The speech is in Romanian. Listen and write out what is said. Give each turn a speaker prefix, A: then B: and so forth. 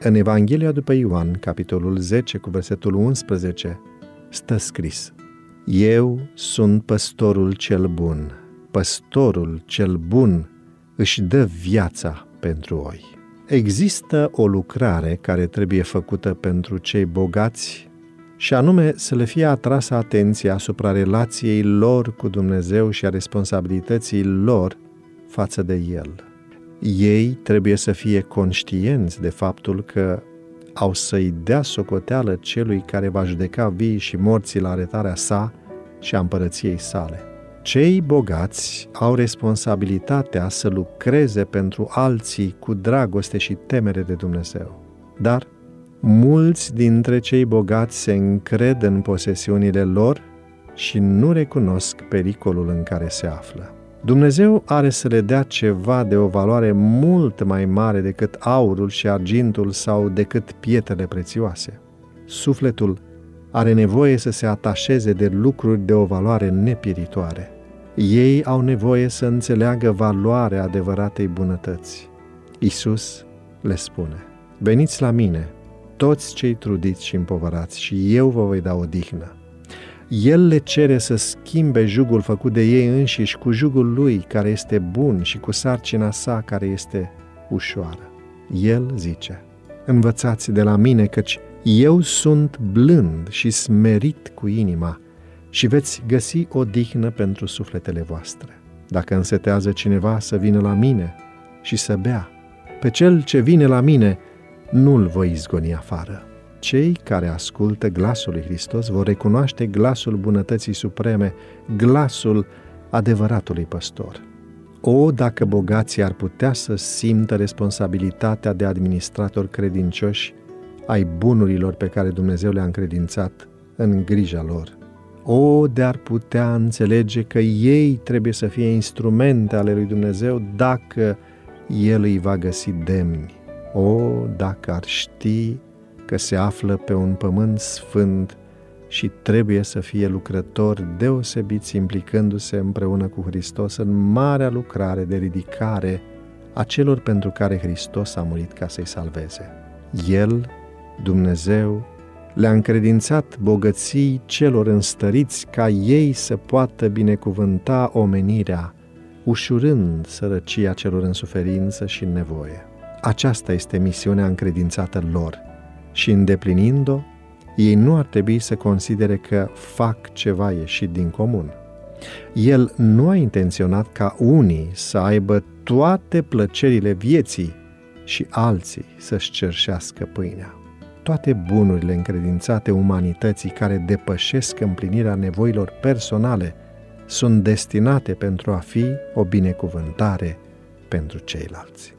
A: În Evanghelia după Ioan, capitolul 10, cu versetul 11, stă scris Eu sunt păstorul cel bun, păstorul cel bun își dă viața pentru oi. Există o lucrare care trebuie făcută pentru cei bogați și anume să le fie atrasă atenția asupra relației lor cu Dumnezeu și a responsabilității lor față de El. Ei trebuie să fie conștienți de faptul că au să-i dea socoteală celui care va judeca vii și morții la arătarea sa și a împărăției sale. Cei bogați au responsabilitatea să lucreze pentru alții cu dragoste și temere de Dumnezeu. Dar mulți dintre cei bogați se încred în posesiunile lor și nu recunosc pericolul în care se află. Dumnezeu are să le dea ceva de o valoare mult mai mare decât aurul și argintul sau decât pietrele prețioase. Sufletul are nevoie să se atașeze de lucruri de o valoare nepieritoare. Ei au nevoie să înțeleagă valoarea adevăratei bunătăți. Isus le spune, veniți la mine, toți cei trudiți și împovărați, și eu vă voi da odihnă. El le cere să schimbe jugul făcut de ei înșiși cu jugul lui care este bun și cu sarcina sa care este ușoară. El zice, învățați de la mine căci eu sunt blând și smerit cu inima și veți găsi o dihnă pentru sufletele voastre. Dacă însetează cineva să vină la mine și să bea, pe cel ce vine la mine nu-l voi izgoni afară. Cei care ascultă glasul lui Hristos vor recunoaște glasul bunătății supreme, glasul adevăratului păstor. O, dacă bogații ar putea să simtă responsabilitatea de administratori credincioși ai bunurilor pe care Dumnezeu le-a încredințat în grija lor. O, de ar putea înțelege că ei trebuie să fie instrumente ale lui Dumnezeu dacă El îi va găsi demni. O, dacă ar ști că se află pe un pământ sfânt și trebuie să fie lucrători deosebiți implicându-se împreună cu Hristos în marea lucrare de ridicare a celor pentru care Hristos a murit ca să-i salveze. El, Dumnezeu, le-a încredințat bogății celor înstăriți ca ei să poată binecuvânta omenirea, ușurând sărăcia celor în suferință și în nevoie. Aceasta este misiunea încredințată lor – și îndeplinind-o, ei nu ar trebui să considere că fac ceva ieșit din comun. El nu a intenționat ca unii să aibă toate plăcerile vieții și alții să-și cerșească pâinea. Toate bunurile încredințate umanității care depășesc împlinirea nevoilor personale sunt destinate pentru a fi o binecuvântare pentru ceilalți.